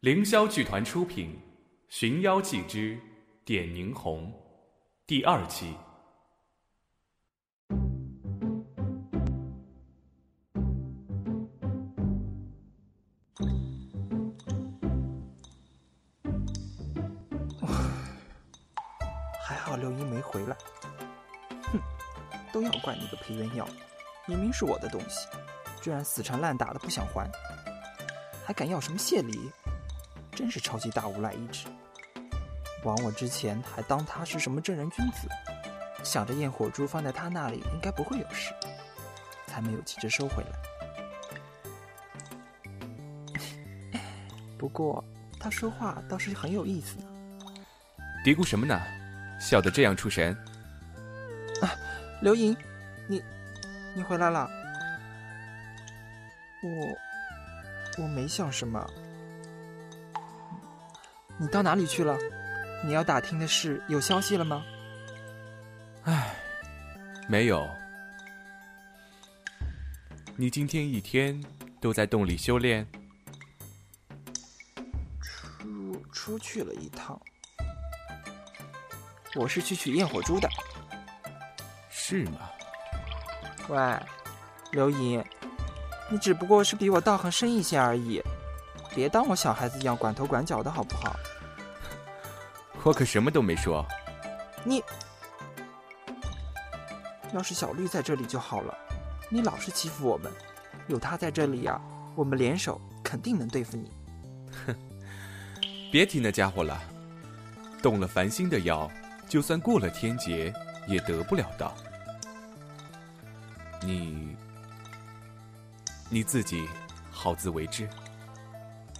凌霄剧团出品，《寻妖记之点凝红》第二期。还好六一没回来。哼，都要怪你个裴元耀，明明是我的东西，居然死缠烂打的不想还，还敢要什么谢礼？真是超级大无赖一只！枉我之前还当他是什么正人君子，想着焰火珠放在他那里应该不会有事，才没有急着收回来。不过他说话倒是很有意思呢。嘀咕什么呢？笑得这样出神。啊，刘莹，你你回来了。我我没想什么。你到哪里去了？你要打听的事有消息了吗？唉，没有。你今天一天都在洞里修炼？出出去了一趟。我是去取焰火珠的。是吗？喂，刘姨，你只不过是比我道行深一些而已，别当我小孩子一样管头管脚的好不好？我可什么都没说。你要是小绿在这里就好了，你老是欺负我们，有他在这里呀，我们联手肯定能对付你。哼，别提那家伙了，动了凡心的妖，就算过了天劫也得不了道。你你自己好自为之。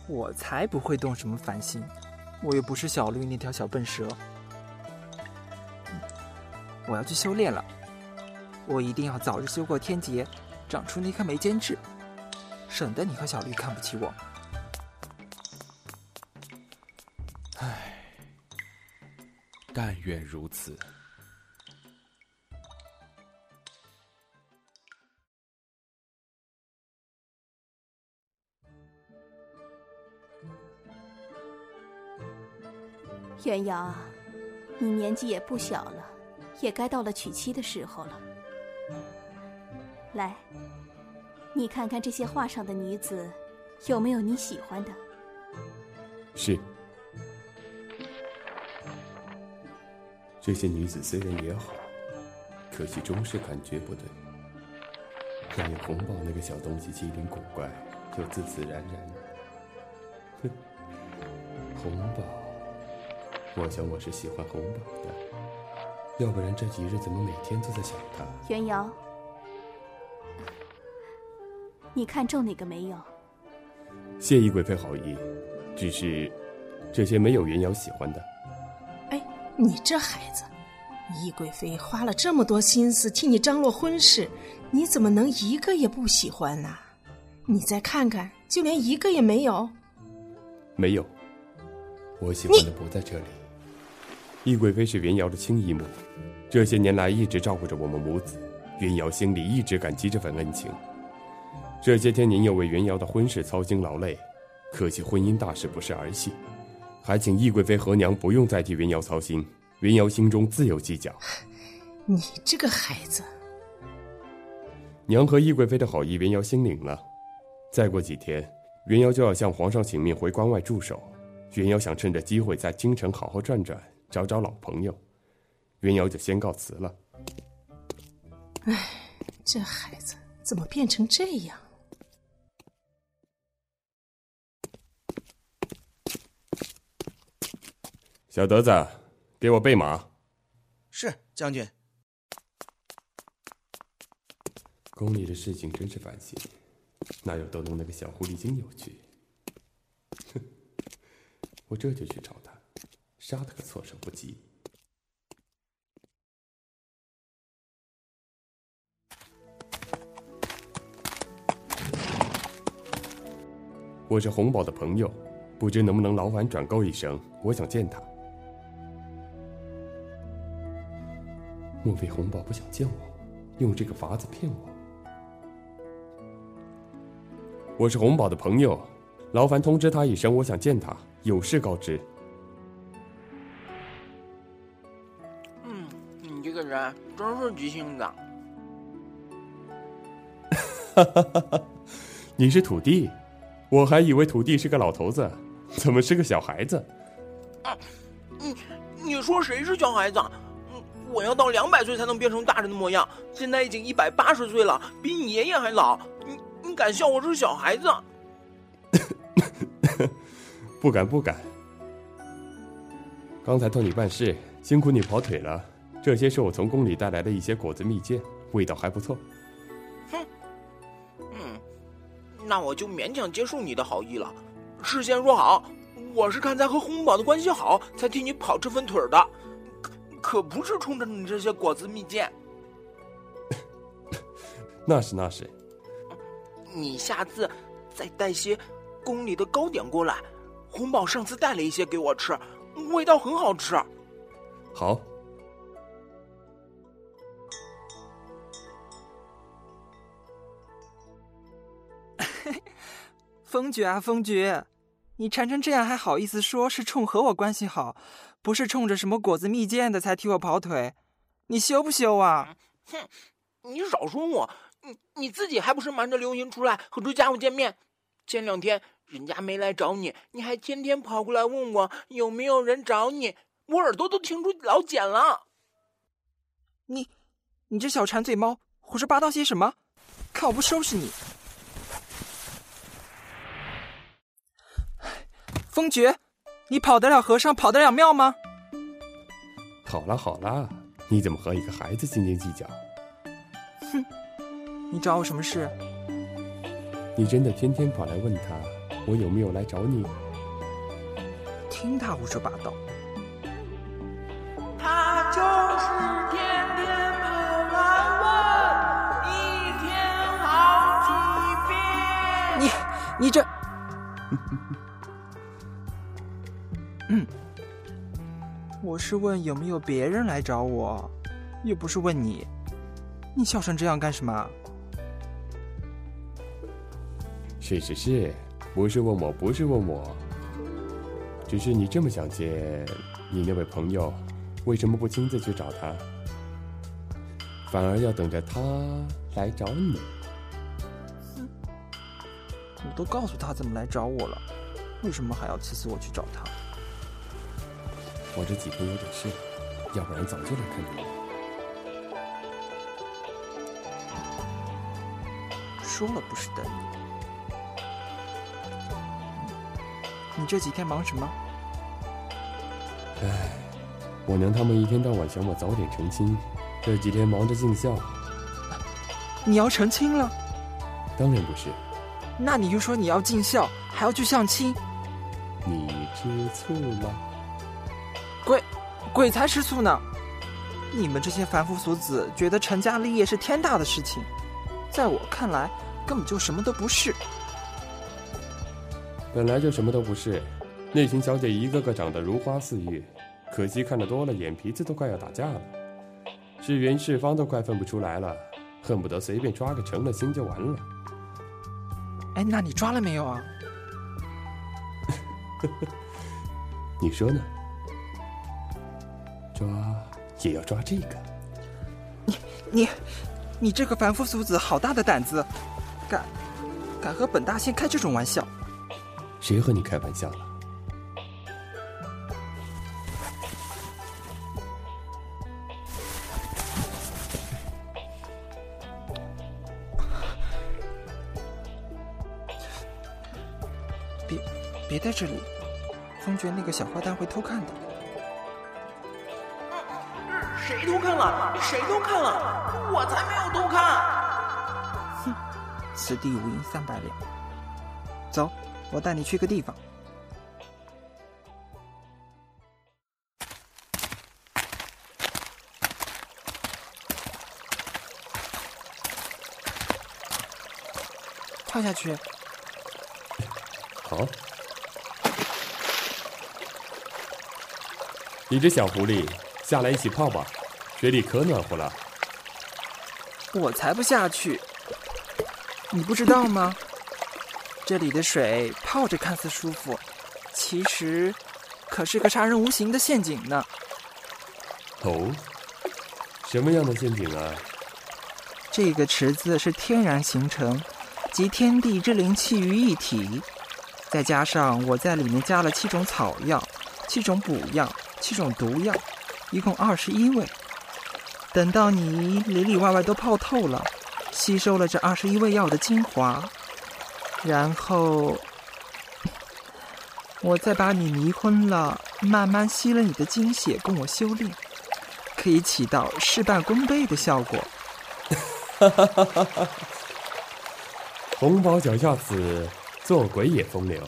我才不会动什么凡心。我又不是小绿那条小笨蛇，我要去修炼了。我一定要早日修过天劫，长出那颗眉间痣，省得你和小绿看不起我。唉，但愿如此。元瑶，你年纪也不小了，也该到了娶妻的时候了。来，你看看这些画上的女子，有没有你喜欢的？是。这些女子虽然也好，可惜终是感觉不对。但有红宝那个小东西，机灵古怪又自自然然。哼，红宝。我想我是喜欢红宝的，要不然这几日怎么每天都在想他？元瑶，你看中哪个没有？谢易贵妃好意，只是这些没有元瑶喜欢的。哎，你这孩子，易贵妃花了这么多心思替你张罗婚事，你怎么能一个也不喜欢呢？你再看看，就连一个也没有。没有，我喜欢的不在这里。易贵妃是元瑶的亲姨母，这些年来一直照顾着我们母子，元瑶心里一直感激这份恩情。这些天您又为元瑶的婚事操心劳累，可惜婚姻大事不是儿戏，还请易贵妃和娘不用再替元瑶操心，元瑶心中自有计较。你这个孩子，娘和易贵妃的好意，元瑶心领了。再过几天，元瑶就要向皇上请命回关外驻守，元瑶想趁着机会在京城好好转转。找找老朋友，云瑶就先告辞了。唉，这孩子怎么变成这样？小德子，给我备马。是将军。宫里的事情真是烦心，哪有逗弄那个小狐狸精有趣？哼，我这就去找他。杀他个措手不及！我是红宝的朋友，不知能不能劳烦转告一声，我想见他。莫非红宝不想见我，用这个法子骗我？我是红宝的朋友，劳烦通知他一声，我想见他，有事告知。是急性子。哈哈哈哈你是土地，我还以为土地是个老头子，怎么是个小孩子？啊，你你说谁是小孩子？嗯，我要到两百岁才能变成大人的模样，现在已经一百八十岁了，比你爷爷还老。你你敢笑我是小孩子？不敢不敢。刚才托你办事，辛苦你跑腿了。这些是我从宫里带来的一些果子蜜饯，味道还不错。哼，嗯，那我就勉强接受你的好意了。事先说好，我是看在和红宝的关系好，才替你跑这份腿的，可可不是冲着你这些果子蜜饯。那是那是。你下次再带些宫里的糕点过来。红宝上次带了一些给我吃，味道很好吃。好。风爵啊，风爵，你馋成这样还好意思说是冲和我关系好，不是冲着什么果子蜜饯的才替我跑腿？你羞不羞啊？哼，你少说我，你你自己还不是瞒着刘云出来和这家伙见面？前两天。人家没来找你，你还天天跑过来问我有没有人找你，我耳朵都听出老茧了。你，你这小馋嘴猫，胡说八道些什么？看我不收拾你！风爵，你跑得了和尚，跑得了庙吗？好了好了，你怎么和一个孩子斤斤计较？哼，你找我什么事？你真的天天跑来问他？我有没有来找你？听他胡说八道。他就是天天跑来问，一天好几遍。你你这……嗯，我是问有没有别人来找我，又不是问你。你笑成这样干什么？是是是。不是问我，不是问我，只是你这么想见你那位朋友，为什么不亲自去找他，反而要等着他来找你？我都告诉他怎么来找我了，为什么还要气死我去找他？我这几天有点事，要不然早就来看你了。说了不是等你。你这几天忙什么？唉，我娘他们一天到晚想我早点成亲，这几天忙着尽孝。你要成亲了？当然不是。那你就说你要尽孝，还要去相亲。你吃醋了？鬼，才吃醋呢！你们这些凡夫俗子觉得成家立业是天大的事情，在我看来，根本就什么都不是。本来就什么都不是，那群小姐一个个长得如花似玉，可惜看得多了，眼皮子都快要打架了，是圆是方都快分不出来了，恨不得随便抓个成了心就完了。哎，那你抓了没有啊？你说呢？抓也要抓这个？你你你这个凡夫俗子，好大的胆子，敢敢和本大仙开这种玩笑！谁和你开玩笑了？别别在这里，风爵那个小花旦会偷看的。谁偷看了？谁偷看了？我才没有偷看！哼，此地无银三百两。走。我带你去个地方，跳下去。好，你这小狐狸，下来一起泡吧，水里可暖和了。我才不下去！你不知道吗？这里的水泡着看似舒服，其实可是个杀人无形的陷阱呢。哦，什么样的陷阱啊？这个池子是天然形成，集天地之灵气于一体，再加上我在里面加了七种草药、七种补药、七种毒药，一共二十一味。等到你里里外外都泡透了，吸收了这二十一味药的精华，然后我再把你迷昏了，慢慢吸了你的精血供我修炼，可以起到事半功倍的效果。哈哈哈哈哈！红宝脚下死做鬼也风流，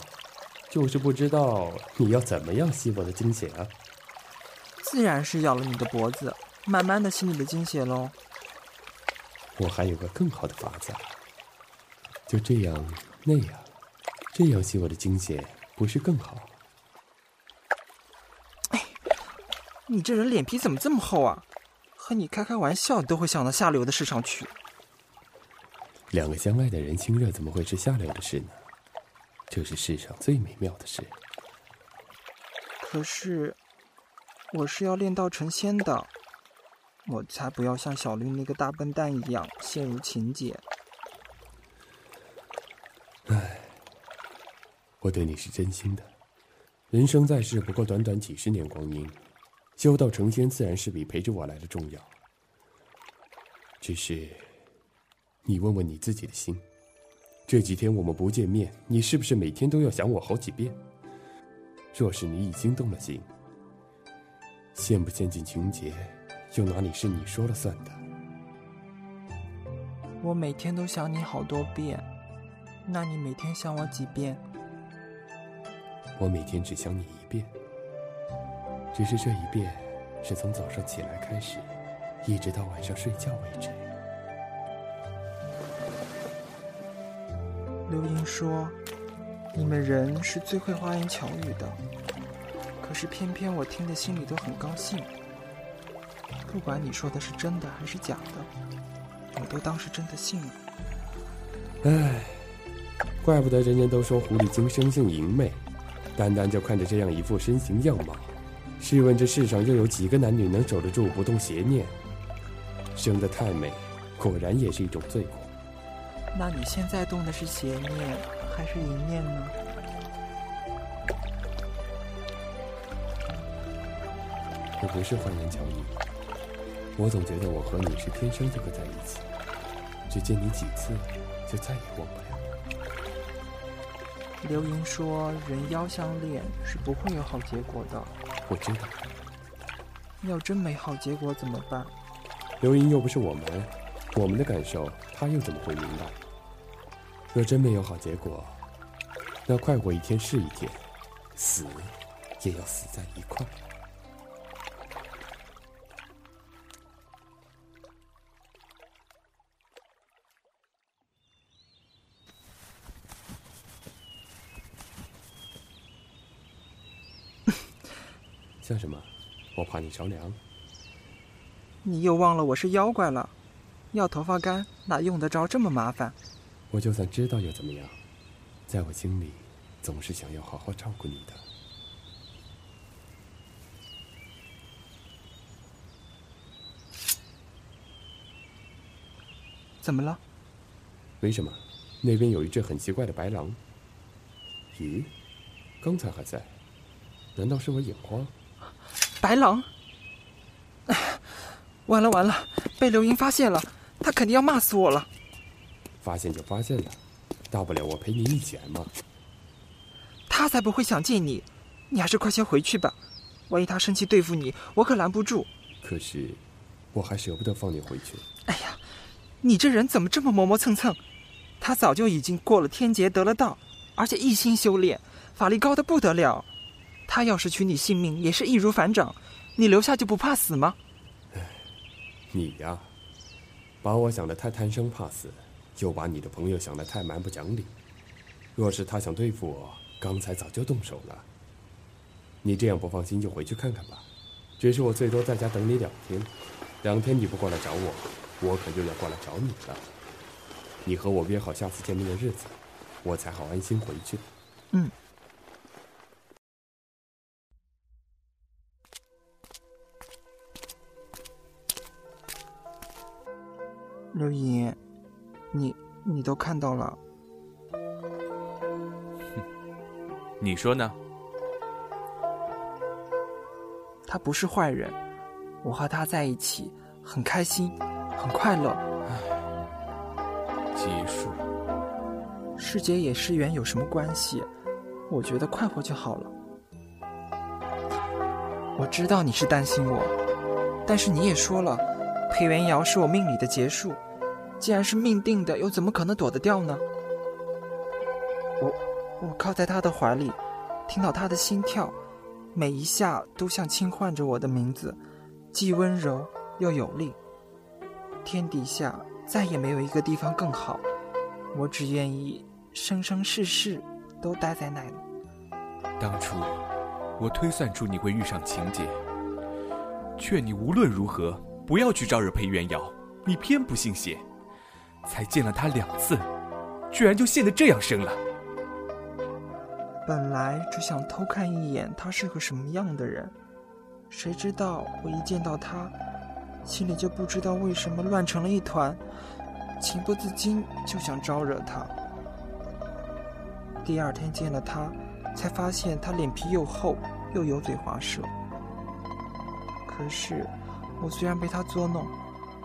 就是不知道你要怎么样吸我的精血啊？自然是咬了你的脖子，慢慢的吸你的精血喽。我还有个更好的法子，就这样那样，这样吸我的精血不是更好？哎，你这人脸皮怎么这么厚啊？和你开开玩笑，都会想到下流的事上去。两个相爱的人亲热，怎么会是下流的事呢？这是世上最美妙的事。可是，我是要练到成仙的，我才不要像小绿那个大笨蛋一样陷入情结。唉，我对你是真心的。人生在世，不过短短几十年光阴，修道成仙，自然是比陪着我来的重要。只是。你问问你自己的心，这几天我们不见面，你是不是每天都要想我好几遍？若是你已经动了心，陷不陷进情结，又哪里是你说了算的？我每天都想你好多遍，那你每天想我几遍？我每天只想你一遍，只是这一遍是从早上起来开始，一直到晚上睡觉为止。刘英说：“你们人是最会花言巧语的，可是偏偏我听得心里都很高兴。不管你说的是真的还是假的，我都当是真的信了。唉，怪不得人人都说狐狸精生性淫媚，单单就看着这样一副身形样貌，试问这世上又有几个男女能守得住不动邪念？生得太美，果然也是一种罪过。”那你现在动的是邪念还是淫念呢？我不是花言巧语，我总觉得我和你是天生就会在一起，只见你几次，就再也忘不了。刘莹说：“人妖相恋是不会有好结果的。”我知道。要真没好结果怎么办？刘莹又不是我们，我们的感受他又怎么会明白？若真没有好结果，那快活一天是一天，死也要死在一块。像什么？我怕你着凉。你又忘了我是妖怪了？要头发干哪用得着这么麻烦？我就算知道又怎么样，在我心里，总是想要好好照顾你的。怎么了？没什么，那边有一只很奇怪的白狼。咦，刚才还在，难道是我眼花？白狼！完了完了，被刘英发现了，他肯定要骂死我了。发现就发现了，大不了我陪你一起来嘛。他才不会想见你，你还是快些回去吧。万一他生气对付你，我可拦不住。可是，我还舍不得放你回去。哎呀，你这人怎么这么磨磨蹭蹭？他早就已经过了天劫得了道，而且一心修炼，法力高的不得了。他要是取你性命，也是易如反掌。你留下就不怕死吗？你呀，把我想得太贪生怕死。就把你的朋友想得太蛮不讲理。若是他想对付我，刚才早就动手了。你这样不放心，就回去看看吧。只是我最多在家等你两天，两天你不过来找我，我可就要过来找你了。你和我约好下次见面的日子，我才好安心回去。嗯。刘姨，你你都看到了？你说呢？他不是坏人，我和他在一起很开心，很快乐。结束。世结也是缘有什么关系？我觉得快活就好了。我知道你是担心我，但是你也说了，裴元瑶是我命里的劫数。既然是命定的，又怎么可能躲得掉呢？我我靠在他的怀里，听到他的心跳，每一下都像轻唤着我的名字，既温柔又有力。天底下再也没有一个地方更好，我只愿意生生世世都待在那里。当初我推算出你会遇上情劫，劝你无论如何不要去招惹裴元瑶，你偏不信邪。才见了他两次，居然就陷得这样深了。本来只想偷看一眼他是个什么样的人，谁知道我一见到他，心里就不知道为什么乱成了一团，情不自禁就想招惹他。第二天见了他，才发现他脸皮又厚又油嘴滑舌。可是我虽然被他捉弄，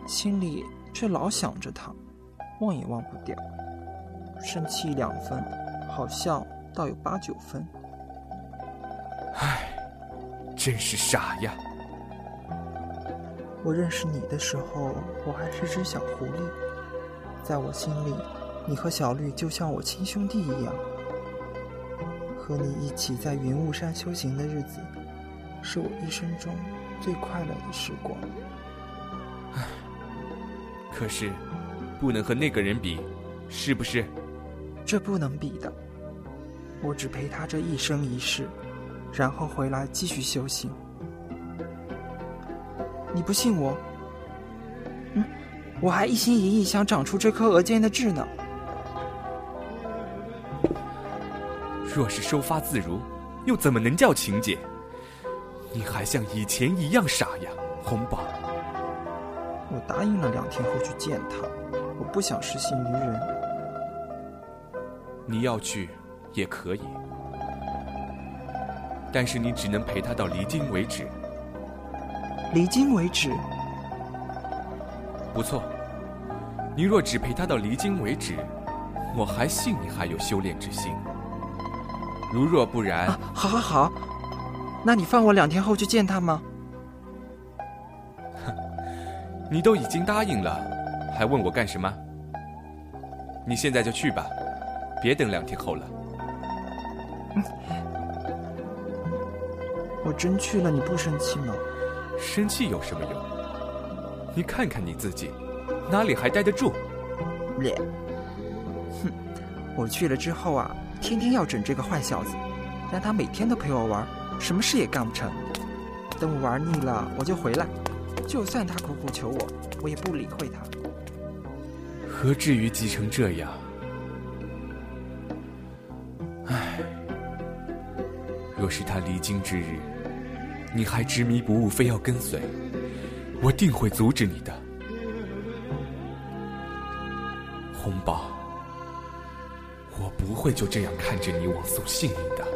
心里却老想着他。忘也忘不掉，生气两分，好笑倒有八九分。唉，真是傻呀！我认识你的时候，我还是只小狐狸，在我心里，你和小绿就像我亲兄弟一样。和你一起在云雾山修行的日子，是我一生中最快乐的时光。唉，可是。不能和那个人比，是不是？这不能比的。我只陪他这一生一世，然后回来继续修行。你不信我？嗯，我还一心一意想长出这颗额间的痣呢。若是收发自如，又怎么能叫情姐？你还像以前一样傻呀，红宝。我答应了两天后去见他。我不想失信于人。你要去，也可以，但是你只能陪他到离京为止。离京为止？不错。你若只陪他到离京为止，我还信你还有修炼之心。如若不然，好好好，那你放我两天后去见他吗？哼，你都已经答应了。还问我干什么？你现在就去吧，别等两天后了。我真去了，你不生气吗？生气有什么用？你看看你自己，哪里还待得住？脸。哼，我去了之后啊，天天要整这个坏小子，让他每天都陪我玩，什么事也干不成。等我玩腻了，我就回来。就算他苦苦求我，我也不理会他。何至于急成这样？唉，若是他离京之日，你还执迷不悟，非要跟随，我定会阻止你的。红宝，我不会就这样看着你枉送性命的。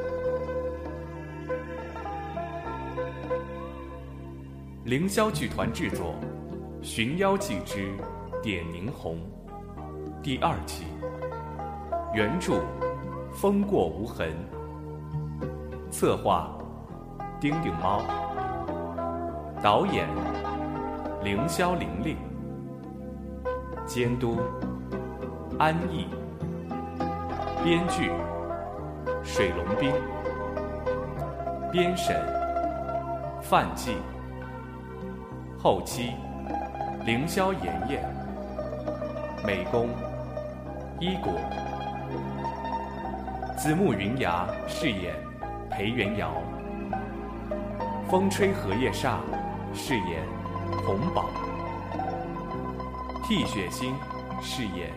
凌霄剧团制作，《寻妖记之点凝红》。第二集，原著风过无痕，策划丁丁猫，导演凌霄玲玲，监督安逸，编剧水龙冰，编审范季，后期凌霄妍妍，美工。一果，紫木云崖饰演裴元瑶，风吹荷叶煞饰演红宝，替雪心饰演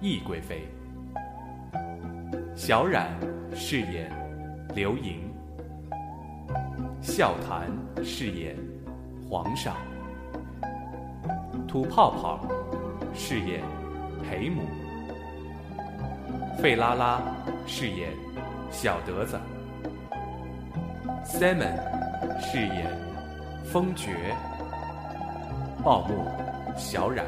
懿贵妃。小冉饰演刘盈，笑谈饰演皇上，吐泡泡饰演裴母，费拉拉饰演小德子，Simon 饰演风爵，报幕小冉。